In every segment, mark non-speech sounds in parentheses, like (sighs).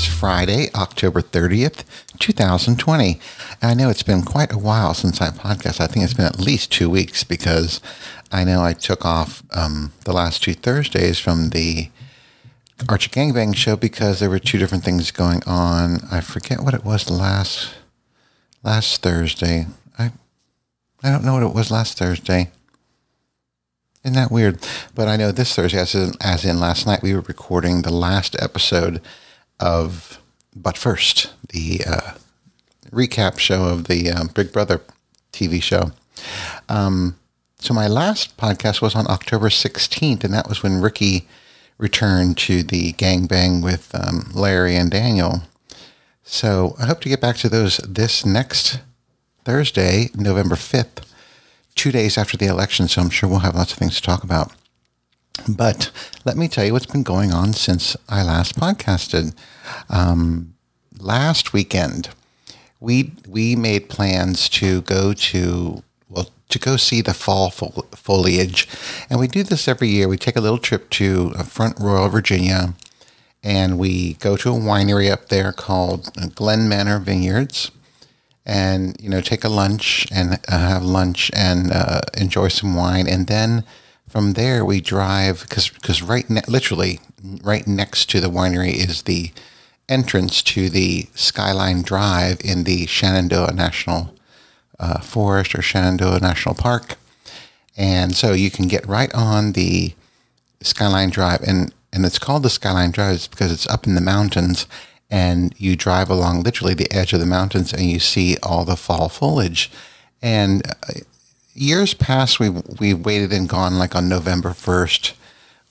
Is Friday, October 30th, 2020. I know it's been quite a while since I podcast. I think it's been at least two weeks because I know I took off um, the last two Thursdays from the Archer Gangbang show because there were two different things going on. I forget what it was last last Thursday. I I don't know what it was last Thursday. Isn't that weird? But I know this Thursday, as in, as in last night, we were recording the last episode of But First, the uh, recap show of the uh, Big Brother TV show. Um, so my last podcast was on October 16th, and that was when Ricky returned to the gangbang with um, Larry and Daniel. So I hope to get back to those this next Thursday, November 5th two days after the election, so I'm sure we'll have lots of things to talk about. But let me tell you what's been going on since I last podcasted. Um, last weekend, we we made plans to go to well to go see the fall foliage, and we do this every year. We take a little trip to uh, Front Royal, Virginia, and we go to a winery up there called Glen Manor Vineyards and you know take a lunch and uh, have lunch and uh, enjoy some wine and then from there we drive because because right ne- literally right next to the winery is the entrance to the skyline drive in the shenandoah national uh, forest or shenandoah national park and so you can get right on the skyline drive and and it's called the skyline drive because it's up in the mountains and you drive along literally the edge of the mountains and you see all the fall foliage. And uh, years past, we we waited and gone like on November first,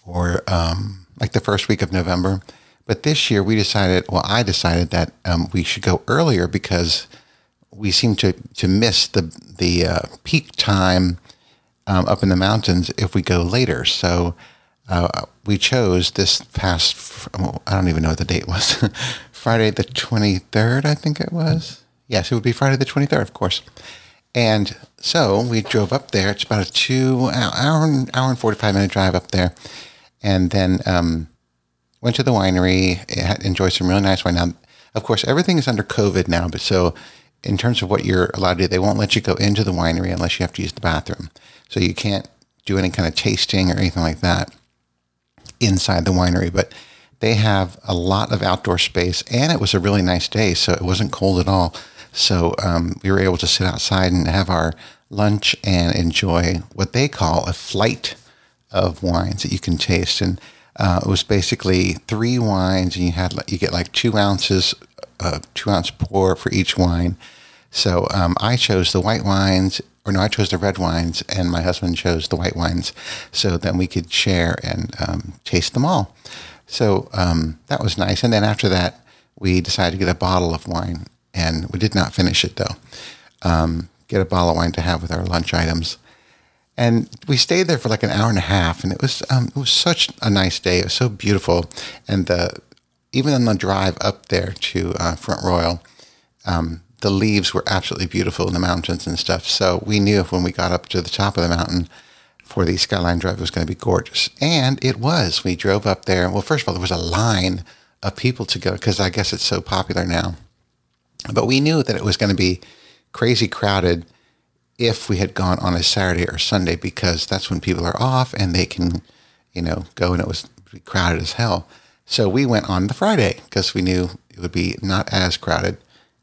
or um, like the first week of November. But this year, we decided. Well, I decided that um, we should go earlier because we seem to to miss the the uh, peak time um, up in the mountains if we go later. So. Uh, we chose this past, I don't even know what the date was, (laughs) Friday the 23rd, I think it was. Yes, it would be Friday the 23rd, of course. And so we drove up there. It's about a two hour, hour and 45 minute drive up there. And then um, went to the winery, enjoyed some really nice wine. Now, of course, everything is under COVID now, but so in terms of what you're allowed to do, they won't let you go into the winery unless you have to use the bathroom. So you can't do any kind of tasting or anything like that inside the winery. But they have a lot of outdoor space, and it was a really nice day, so it wasn't cold at all. So um, we were able to sit outside and have our lunch and enjoy what they call a flight of wines that you can taste. And uh, it was basically three wines, and you had you get like two ounces, uh, two ounce pour for each wine. So um, I chose the white wines, or no, I chose the red wines, and my husband chose the white wines. So then we could share and um, taste them all. So um, that was nice. And then after that, we decided to get a bottle of wine, and we did not finish it though. Um, get a bottle of wine to have with our lunch items, and we stayed there for like an hour and a half, and it was um, it was such a nice day. It was so beautiful, and the even on the drive up there to uh, Front Royal, um, the leaves were absolutely beautiful in the mountains and stuff. So we knew when we got up to the top of the mountain for the Skyline Drive it was going to be gorgeous. And it was. We drove up there. Well, first of all, there was a line of people to go because I guess it's so popular now. But we knew that it was going to be crazy crowded if we had gone on a Saturday or Sunday because that's when people are off and they can, you know, go and it was crowded as hell. So we went on the Friday because we knew it would be not as crowded.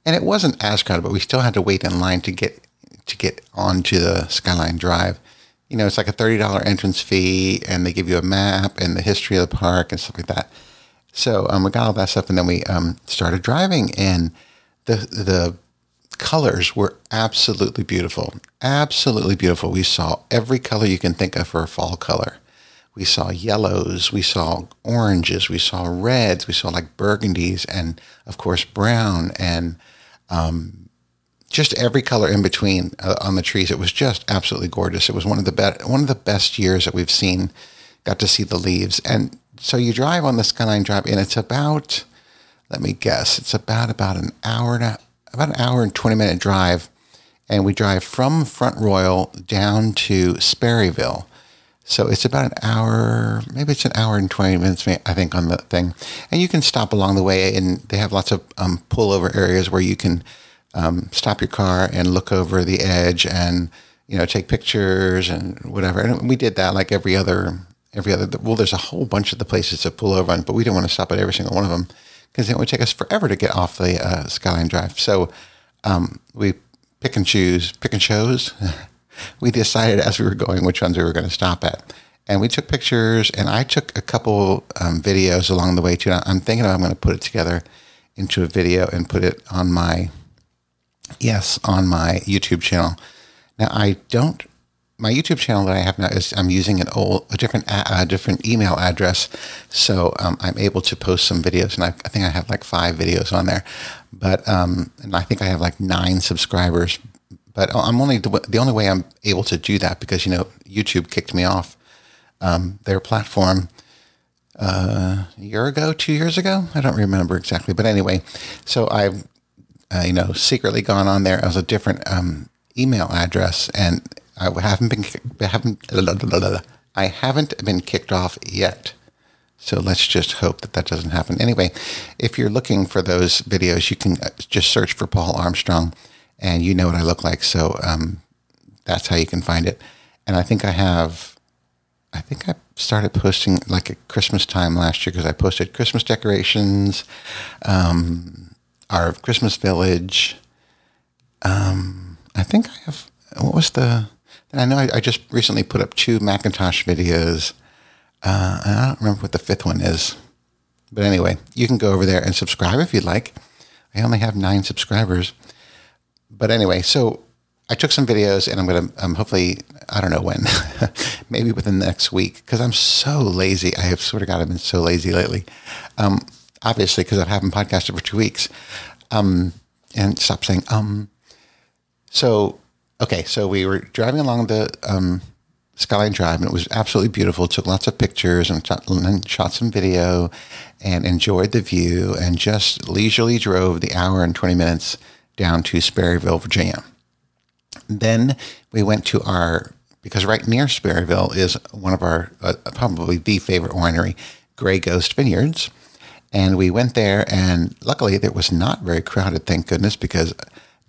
And it wasn't as crowded, but we still had to wait in line to get to get onto the Skyline Drive you know, it's like a $30 entrance fee and they give you a map and the history of the park and stuff like that. So um, we got all that stuff and then we um, started driving and the, the colors were absolutely beautiful. Absolutely beautiful. We saw every color you can think of for a fall color. We saw yellows, we saw oranges, we saw reds, we saw like burgundies, and of course brown and um, just every color in between uh, on the trees. It was just absolutely gorgeous. It was one of the best one of the best years that we've seen. Got to see the leaves, and so you drive on the Skyline Drive, and it's about let me guess, it's about about an hour and a, about an hour and twenty minute drive, and we drive from Front Royal down to Sperryville. So it's about an hour, maybe it's an hour and 20 minutes, I think, on the thing. And you can stop along the way, and they have lots of um, pullover areas where you can um, stop your car and look over the edge and, you know, take pictures and whatever. And we did that like every other, every other, well, there's a whole bunch of the places to pull over on, but we didn't want to stop at every single one of them because it would take us forever to get off the uh, Skyline Drive. So um, we pick and choose, pick and chose. (laughs) we decided as we were going which ones we were going to stop at. And we took pictures, and I took a couple um, videos along the way too. I'm thinking I'm going to put it together into a video and put it on my, yes, on my YouTube channel. Now I don't. My YouTube channel that I have now is I'm using an old, a different, a different email address, so um, I'm able to post some videos, and I, I, think I have like five videos on there. But um, and I think I have like nine subscribers but I'm only the only way I'm able to do that because you know YouTube kicked me off um, their platform uh, a year ago, two years ago. I don't remember exactly, but anyway, so I've uh, you know secretly gone on there as a different um, email address, and I haven't been haven't I haven't been kicked off yet. So let's just hope that that doesn't happen. Anyway, if you're looking for those videos, you can uh, just search for Paul Armstrong and you know what I look like. So um, that's how you can find it. And I think I have, I think I started posting like at Christmas time last year because I posted Christmas decorations, um, our Christmas village. Um, I think I have, what was the, I know I, I just recently put up two Macintosh videos. Uh, I don't remember what the fifth one is. But anyway, you can go over there and subscribe if you'd like. I only have nine subscribers but anyway, so I took some videos and I'm going to um, hopefully, I don't know when, (laughs) maybe within the next week, because I'm so lazy. I have sort of got, I've been so lazy lately. Um, obviously, because I haven't podcasted for two weeks. Um, and stop saying, um. So, okay, so we were driving along the um, Skyline Drive and it was absolutely beautiful. Took lots of pictures and shot, and shot some video and enjoyed the view and just leisurely drove the hour and 20 minutes down to Sperryville, Virginia. Then we went to our, because right near Sperryville is one of our, uh, probably the favorite winery, Grey Ghost Vineyards. And we went there, and luckily it was not very crowded, thank goodness, because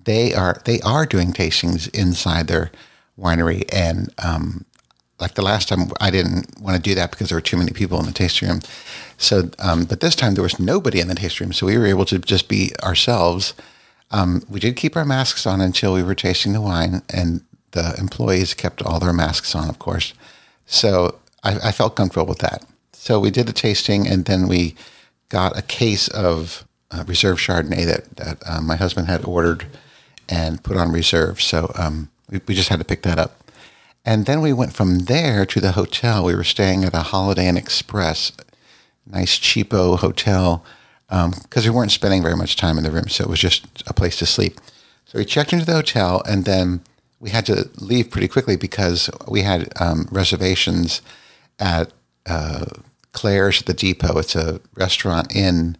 they are they are doing tastings inside their winery. And um, like the last time, I didn't want to do that because there were too many people in the tasting room. So, um, but this time there was nobody in the tasting room, so we were able to just be ourselves um, we did keep our masks on until we were tasting the wine, and the employees kept all their masks on, of course. So I, I felt comfortable with that. So we did the tasting, and then we got a case of uh, reserve Chardonnay that, that uh, my husband had ordered and put on reserve. So um, we, we just had to pick that up. And then we went from there to the hotel. We were staying at a Holiday Inn Express, nice cheapo hotel because um, we weren't spending very much time in the room, so it was just a place to sleep. So we checked into the hotel, and then we had to leave pretty quickly because we had um, reservations at uh, Claire's at the Depot. It's a restaurant in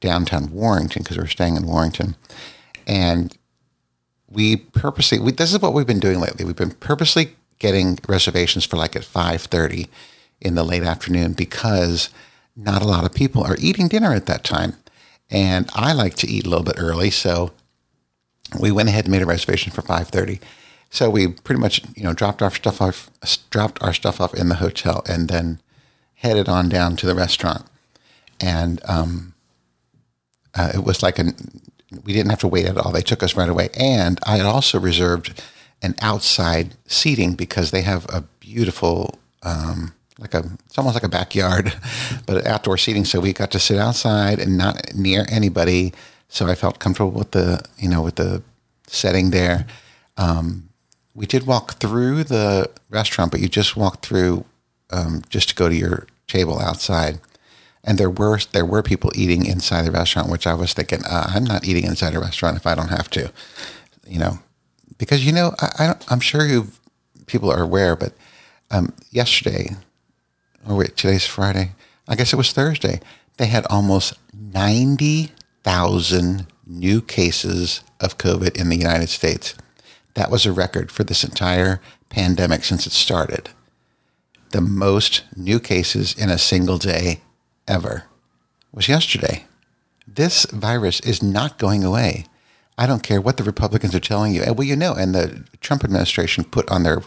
downtown Warrenton because we were staying in Warrenton, and we purposely we, this is what we've been doing lately. We've been purposely getting reservations for like at five thirty in the late afternoon because not a lot of people are eating dinner at that time. And I like to eat a little bit early, so we went ahead and made a reservation for 5:30. So we pretty much, you know, dropped our stuff off dropped our stuff off in the hotel and then headed on down to the restaurant. And um, uh, it was like a we didn't have to wait at all. They took us right away. And I had also reserved an outside seating because they have a beautiful um, like a it's almost like a backyard, (laughs) but outdoor seating. So we got to sit outside and not near anybody. So I felt comfortable with the you know with the setting there. Um, we did walk through the restaurant, but you just walk through um, just to go to your table outside. And there were there were people eating inside the restaurant, which I was thinking, uh, I'm not eating inside a restaurant if I don't have to, you know, because you know I, I am sure you people are aware, but um, yesterday oh wait, today's Friday. I guess it was Thursday. They had almost 90,000 new cases of COVID in the United States. That was a record for this entire pandemic since it started. the most new cases in a single day ever was yesterday. This virus is not going away. I don't care what the Republicans are telling you. And well, you know, and the Trump administration put on their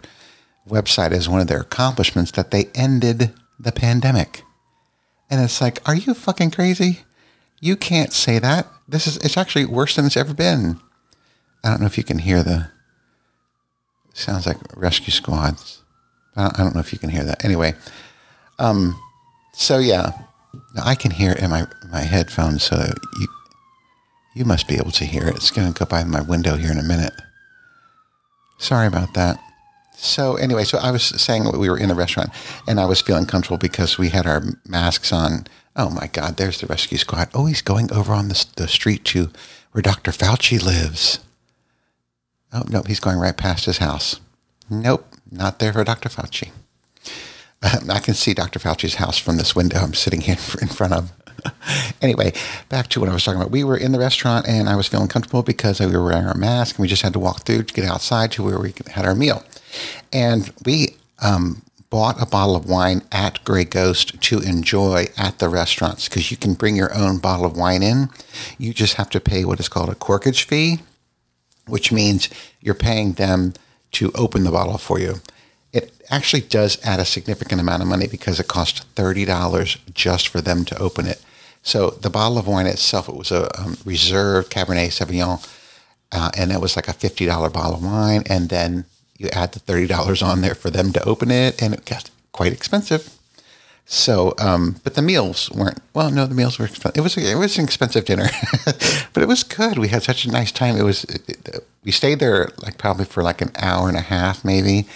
website as one of their accomplishments that they ended the pandemic. And it's like, are you fucking crazy? You can't say that. This is it's actually worse than it's ever been. I don't know if you can hear the sounds like rescue squads. I don't know if you can hear that. Anyway, um, so yeah, I can hear it in my my headphones. So you you must be able to hear it. It's going to go by my window here in a minute. Sorry about that. So anyway, so I was saying we were in the restaurant and I was feeling comfortable because we had our masks on. Oh my God, there's the rescue squad. Oh, he's going over on the, the street to where Dr. Fauci lives. Oh, nope, he's going right past his house. Nope, not there for Dr. Fauci. (laughs) I can see Dr. Fauci's house from this window I'm sitting here (laughs) in front of. (laughs) anyway, back to what I was talking about. We were in the restaurant and I was feeling comfortable because we were wearing our mask and we just had to walk through to get outside to where we had our meal. And we um, bought a bottle of wine at Grey Ghost to enjoy at the restaurants because you can bring your own bottle of wine in. You just have to pay what is called a corkage fee, which means you're paying them to open the bottle for you. It actually does add a significant amount of money because it costs $30 just for them to open it. So the bottle of wine itself, it was a um, reserve Cabernet Sauvignon, uh, and it was like a $50 bottle of wine. And then you add the $30 on there for them to open it, and it got quite expensive. So, um, but the meals weren't. Well, no, the meals were. Expensive. It was it was an expensive dinner, (laughs) but it was good. We had such a nice time. It was. It, it, we stayed there like probably for like an hour and a half, maybe.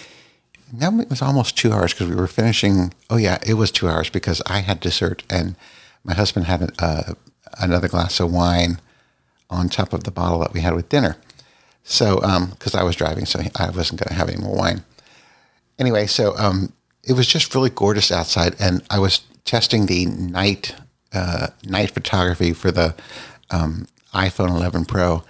No, it was almost two hours because we were finishing. Oh yeah, it was two hours because I had dessert and my husband had uh, another glass of wine on top of the bottle that we had with dinner. So, because um, I was driving, so I wasn't going to have any more wine. Anyway, so um, it was just really gorgeous outside, and I was testing the night uh, night photography for the um, iPhone 11 Pro,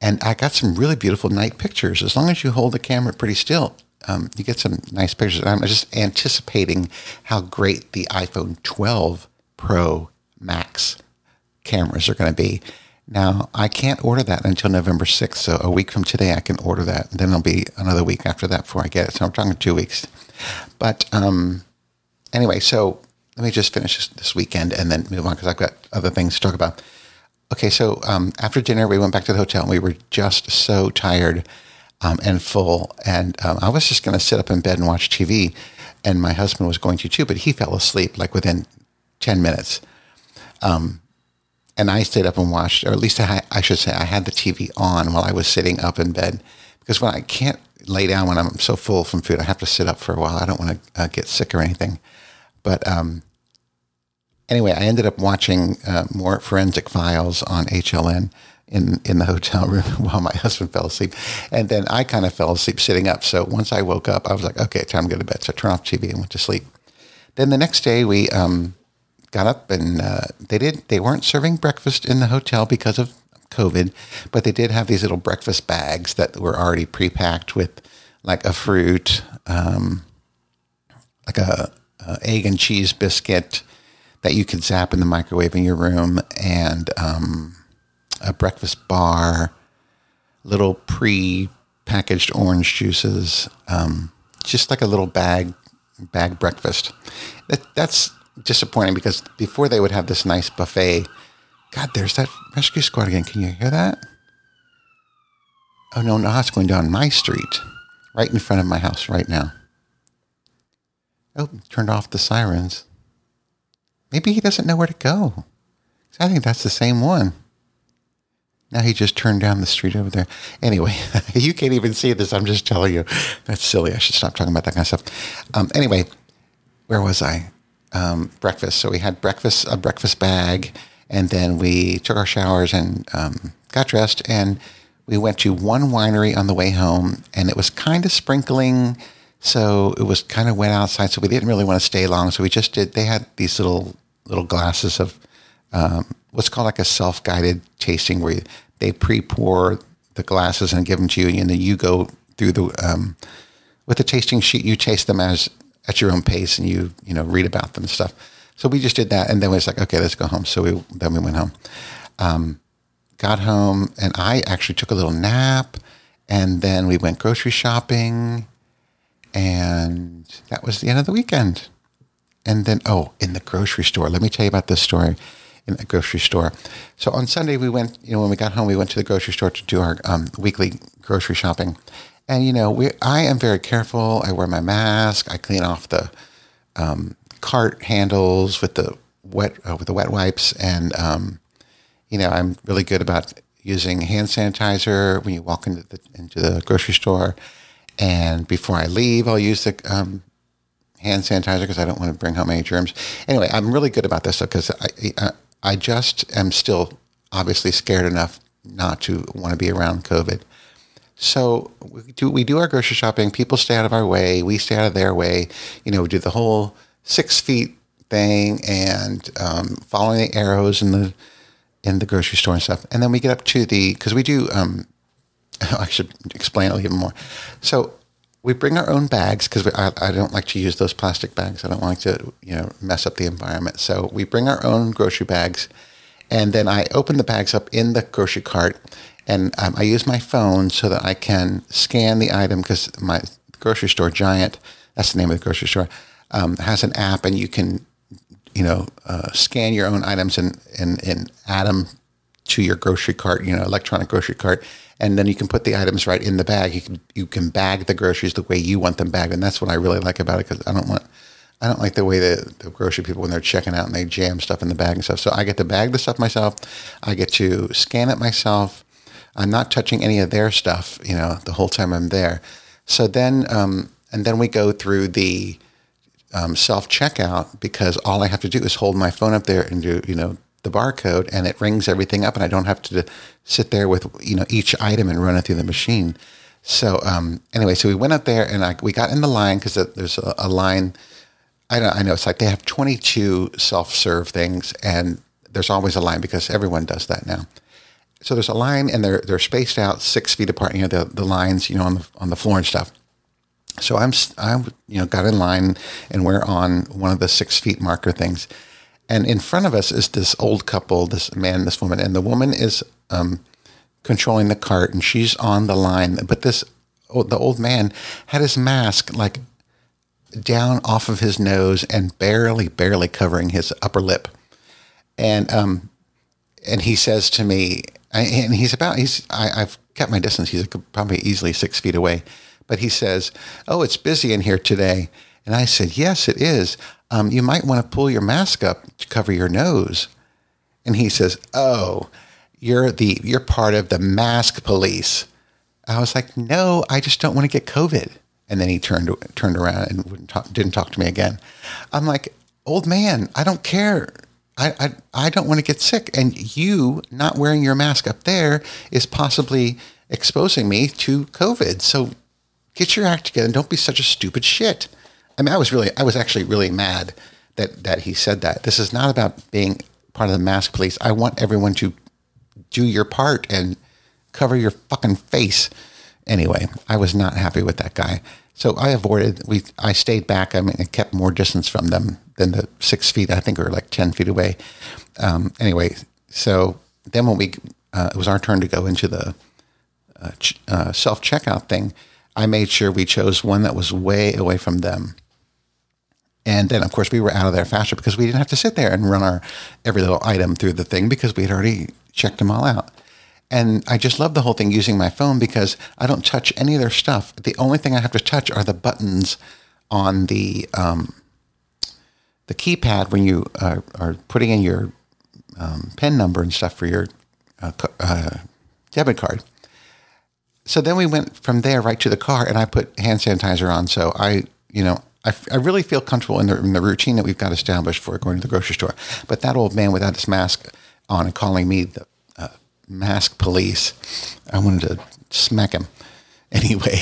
and I got some really beautiful night pictures. As long as you hold the camera pretty still, um, you get some nice pictures. I'm just anticipating how great the iPhone 12 Pro Max cameras are going to be. Now, I can't order that until November 6th. So a week from today, I can order that. And then it'll be another week after that before I get it. So I'm talking two weeks. But um, anyway, so let me just finish this, this weekend and then move on because I've got other things to talk about. Okay, so um, after dinner, we went back to the hotel and we were just so tired um, and full. And um, I was just going to sit up in bed and watch TV. And my husband was going to too, but he fell asleep like within 10 minutes. Um, and I stayed up and watched, or at least I, I, should say, I had the TV on while I was sitting up in bed because when I can't lay down when I'm so full from food, I have to sit up for a while. I don't want to uh, get sick or anything. But um, anyway, I ended up watching uh, more Forensic Files on HLN in in the hotel room (laughs) while my husband fell asleep, and then I kind of fell asleep sitting up. So once I woke up, I was like, okay, time to go to bed. So I turned off TV and went to sleep. Then the next day we um, got up and uh, they did they weren't serving breakfast in the hotel because of COVID, but they did have these little breakfast bags that were already pre-packed with like a fruit, um, like a, a, egg and cheese biscuit that you could zap in the microwave in your room, and um, a breakfast bar, little pre-packaged orange juices, um, just like a little bag bag breakfast. That, that's disappointing because before they would have this nice buffet. God, there's that rescue squad again. Can you hear that? Oh no, no, it's going down my street, right in front of my house right now. Oh, turned off the sirens. Maybe he doesn't know where to go. I think that's the same one. Now he just turned down the street over there. Anyway, (laughs) you can't even see this. I'm just telling you. That's silly. I should stop talking about that kind of stuff. Um, anyway, where was I? um, breakfast. So we had breakfast, a breakfast bag, and then we took our showers and um, got dressed, and we went to one winery on the way home, and it was kind of sprinkling, so it was kind of wet outside. So we didn't really want to stay long, so we just did. They had these little little glasses of um, what's called like a self guided tasting, where they pre pour the glasses and give them to you, and then you go through the um, with the tasting sheet. You taste them as at your own pace and you you know read about them and stuff. So we just did that, and then we was like, okay, let's go home. So we then we went home. Um, got home, and I actually took a little nap, and then we went grocery shopping, and that was the end of the weekend. And then, oh, in the grocery store, let me tell you about this story in the grocery store. So on Sunday, we went, you know, when we got home, we went to the grocery store to do our um, weekly grocery shopping. And, you know, we, I am very careful. I wear my mask. I clean off the um, cart handles with the wet, uh, with the wet wipes. And, um, you know, I'm really good about using hand sanitizer when you walk into the, into the grocery store. And before I leave, I'll use the um, hand sanitizer because I don't want to bring home any germs. Anyway, I'm really good about this because I, I just am still obviously scared enough not to want to be around COVID. So we do we do our grocery shopping. People stay out of our way. We stay out of their way. You know, we do the whole six feet thing and um, following the arrows in the in the grocery store and stuff. And then we get up to the because we do. Um, (laughs) I should explain it a little more. So we bring our own bags because I, I, don't like to use those plastic bags. I don't like to you know mess up the environment. So we bring our own grocery bags, and then I open the bags up in the grocery cart, and um, I use my phone so that I can scan the item because my grocery store Giant, that's the name of the grocery store, um, has an app, and you can you know uh, scan your own items and and and add them to your grocery cart, you know, electronic grocery cart and then you can put the items right in the bag. You can you can bag the groceries the way you want them bagged, and that's what I really like about it because I don't want I don't like the way the, the grocery people when they're checking out and they jam stuff in the bag and stuff. So I get to bag the stuff myself. I get to scan it myself. I'm not touching any of their stuff, you know, the whole time I'm there. So then, um, and then we go through the um, self checkout because all I have to do is hold my phone up there and do, you know, the barcode and it rings everything up and I don't have to sit there with, you know, each item and run it through the machine. So um, anyway, so we went up there and I, we got in the line because there's a, a, line. I know, I know it's like they have 22 self-serve things and there's always a line because everyone does that now. So there's a line and they're, they're spaced out six feet apart, you know, the, the lines, you know, on the, on the floor and stuff. So I'm, I, you know, got in line and we're on one of the six feet marker things. And in front of us is this old couple, this man, this woman, and the woman is um, controlling the cart, and she's on the line. But this, the old man had his mask like down off of his nose and barely, barely covering his upper lip. And um, and he says to me, and he's about he's I, have kept my distance. He's probably easily six feet away, but he says, "Oh, it's busy in here today." And I said, "Yes, it is um, you might want to pull your mask up to cover your nose. And he says, oh, you're the you're part of the mask police. I was like, no, I just don't want to get COVID. And then he turned turned around and wouldn't talk, didn't talk to me again. I'm like, old man, I don't care. I, I, I don't want to get sick. And you not wearing your mask up there is possibly exposing me to COVID. So get your act together and don't be such a stupid shit. I mean, I was really, I was actually really mad that that he said that. This is not about being part of the mask police. I want everyone to do your part and cover your fucking face. Anyway, I was not happy with that guy. So I avoided. We I stayed back. I mean, I kept more distance from them than the six feet. I think we were like ten feet away. Um, anyway, so then when we uh, it was our turn to go into the uh, ch- uh, self checkout thing, I made sure we chose one that was way away from them and then, of course, we were out of there faster because we didn't have to sit there and run our every little item through the thing because we had already checked them all out. And I just love the whole thing using my phone because I don't touch any of their stuff. The only thing I have to touch are the buttons on the um, the keypad when you uh, are putting in your um, PIN number and stuff for your uh, uh, debit card. So then we went from there right to the car, and I put hand sanitizer on. So I, you know, I, I really feel comfortable in the, in the routine that we've got established for going to the grocery store. But that old man without his mask on and calling me the uh, mask police, I wanted to smack him. (laughs) Anyway,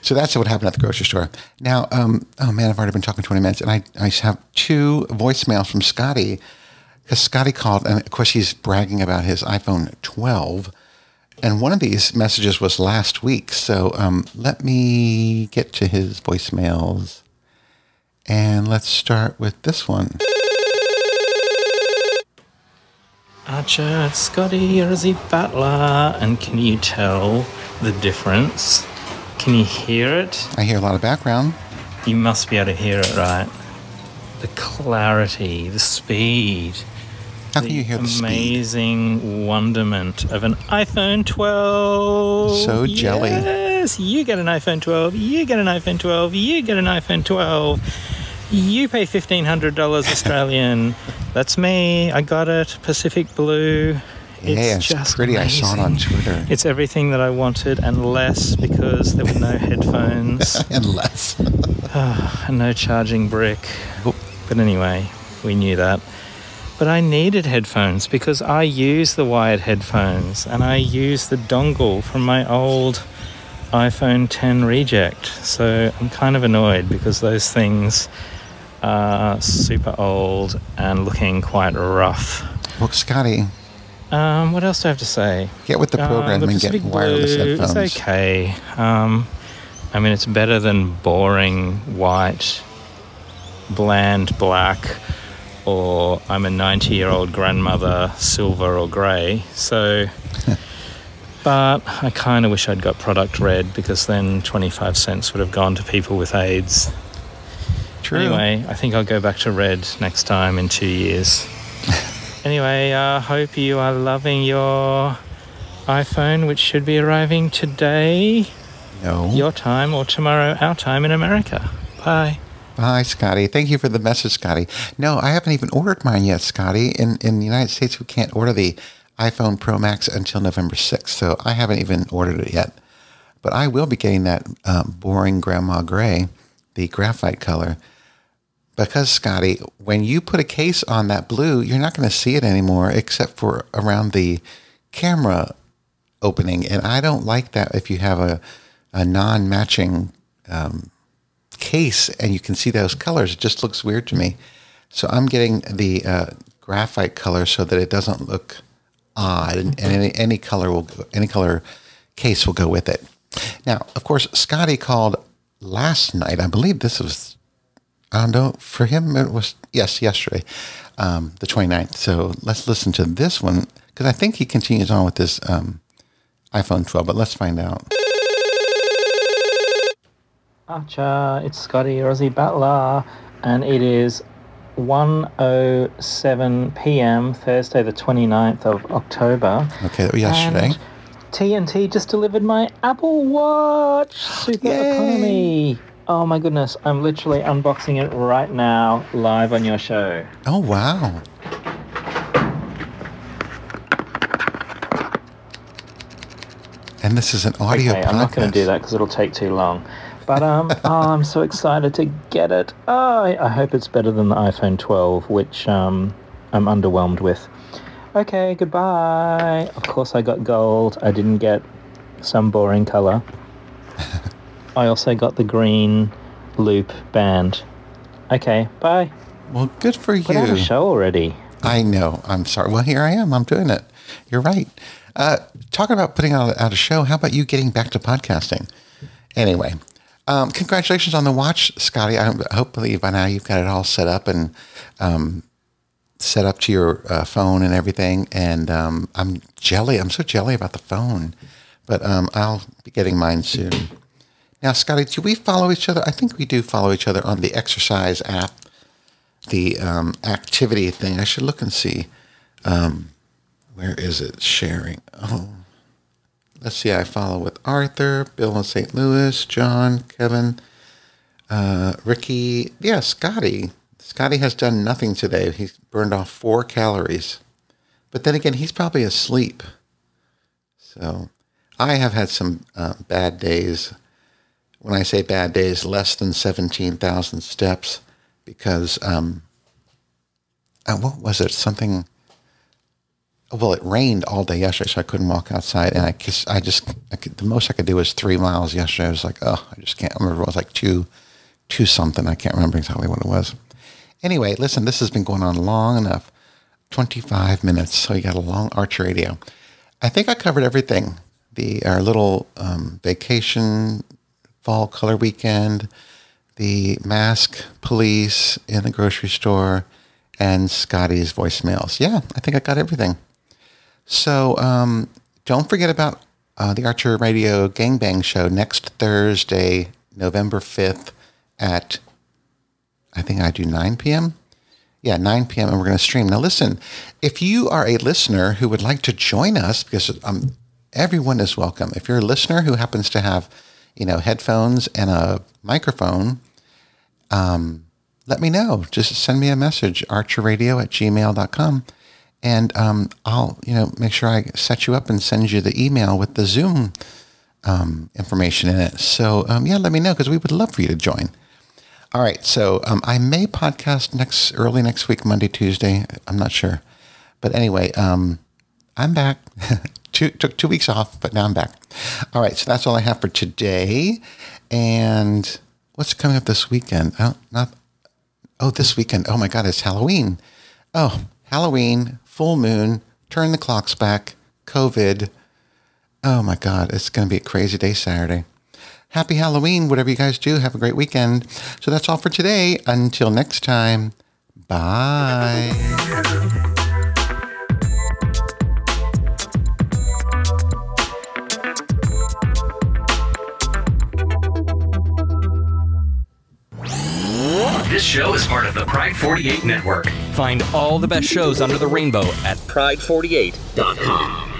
so that's what happened at the grocery store. Now, um, oh man, I've already been talking 20 minutes, and I, I have two voicemails from Scotty because Scotty called, and of course, he's bragging about his iPhone 12. And one of these messages was last week. So um, let me get to his voicemails. And let's start with this one. Archer, it's Scotty Rizzy Butler. And can you tell the difference? Can you hear it? I hear a lot of background. You must be able to hear it, right? The clarity, the speed. How can you hear the speed? amazing wonderment of an iPhone 12. So jelly. Yes, you get an iPhone 12. You get an iPhone 12. You get an iPhone 12. You pay $1,500 Australian. (laughs) That's me. I got it. Pacific Blue. Yeah, it's just pretty. I saw it on. Twitter. It's everything that I wanted and less because there were no (laughs) headphones (laughs) Unless. (sighs) Ah, and no charging brick. Oop. But anyway, we knew that. But I needed headphones because I use the wired headphones and I use the dongle from my old iPhone 10 reject. So I'm kind of annoyed because those things are super old and looking quite rough. Well, Scotty, Um, what else do I have to say? get with the Uh, program the and get wireless Blue headphones. It's okay. Um, I mean, it's better than boring white, bland black, or I'm a 90 year old grandmother, silver or grey. So, (laughs) but I kind of wish I'd got product red because then 25 cents would have gone to people with AIDS. True. Anyway, I think I'll go back to red next time in two years. (laughs) anyway, I uh, hope you are loving your iPhone, which should be arriving today, no. your time, or tomorrow, our time in America. Bye. Bye, Scotty. Thank you for the message, Scotty. No, I haven't even ordered mine yet, Scotty. In in the United States, we can't order the iPhone Pro Max until November 6th, so I haven't even ordered it yet. But I will be getting that um, boring grandma gray, the graphite color. Because, Scotty, when you put a case on that blue, you're not going to see it anymore except for around the camera opening. And I don't like that if you have a, a non matching um, case and you can see those colors. It just looks weird to me. So I'm getting the uh, graphite color so that it doesn't look odd, and, and any, any color will any color case will go with it. Now, of course, Scotty called last night. I believe this was I don't know. For him, it was yes, yesterday, um, the 29th. So let's listen to this one because I think he continues on with this um, iPhone 12. But let's find out. Archer, it's Scotty Rozzy Butler, and it is 1.07 p.m. Thursday, the 29th of October. Okay, that was yesterday. And TNT just delivered my Apple Watch Super Yay. Economy. Oh my goodness, I'm literally unboxing it right now, live on your show. Oh wow! And this is an audio okay, podcast. I'm not going to do that because it'll take too long. But um, (laughs) oh, I'm so excited to get it. Oh, I I hope it's better than the iPhone 12, which um, I'm underwhelmed with. Okay, goodbye. Of course, I got gold. I didn't get some boring color. (laughs) I also got the green loop band. Okay, bye. Well, good for you. Put out a show already. I know. I'm sorry. Well, here I am. I'm doing it. You're right. Uh, talking about putting out, out a show, how about you getting back to podcasting? Anyway, um, congratulations on the watch, Scotty. I, hopefully by now you've got it all set up and um, set up to your uh, phone and everything. And um, I'm jelly. I'm so jelly about the phone, but um, I'll be getting mine soon. Now, Scotty, do we follow each other? I think we do follow each other on the exercise app, the um, activity thing. I should look and see. Um, where is it? Sharing. Oh, let's see. I follow with Arthur, Bill in St. Louis, John, Kevin, uh, Ricky. Yeah, Scotty. Scotty has done nothing today. He's burned off four calories. But then again, he's probably asleep. So I have had some uh, bad days. When I say bad days, less than 17,000 steps because, um, uh, what was it? Something well, it rained all day yesterday, so I couldn't walk outside. And I just, I just, I could, the most I could do was three miles yesterday. I was like, oh, I just can't remember. It was like two, two something. I can't remember exactly what it was. Anyway, listen, this has been going on long enough 25 minutes. So you got a long arch radio. I think I covered everything. The, our little um, vacation, fall color weekend, the mask police in the grocery store, and Scotty's voicemails. Yeah, I think I got everything. So um, don't forget about uh, the Archer Radio Gangbang Show next Thursday, November 5th at, I think I do 9 p.m. Yeah, 9 p.m. and we're going to stream. Now, listen, if you are a listener who would like to join us, because um, everyone is welcome. If you're a listener who happens to have, you know, headphones and a microphone, um, let me know. Just send me a message, archerradio at gmail.com. And um, I'll, you know, make sure I set you up and send you the email with the Zoom um, information in it. So, um, yeah, let me know because we would love for you to join. All right. So um, I may podcast next early next week, Monday, Tuesday. I'm not sure, but anyway, um, I'm back. (laughs) two, took two weeks off, but now I'm back. All right. So that's all I have for today. And what's coming up this weekend? Oh, not. Oh, this weekend. Oh my God, it's Halloween. Oh, Halloween, full moon. Turn the clocks back. COVID. Oh my God, it's going to be a crazy day Saturday happy Halloween, whatever you guys do. Have a great weekend. So that's all for today. Until next time, bye. This show is part of the Pride 48 network. Find all the best shows under the rainbow at pride48.com.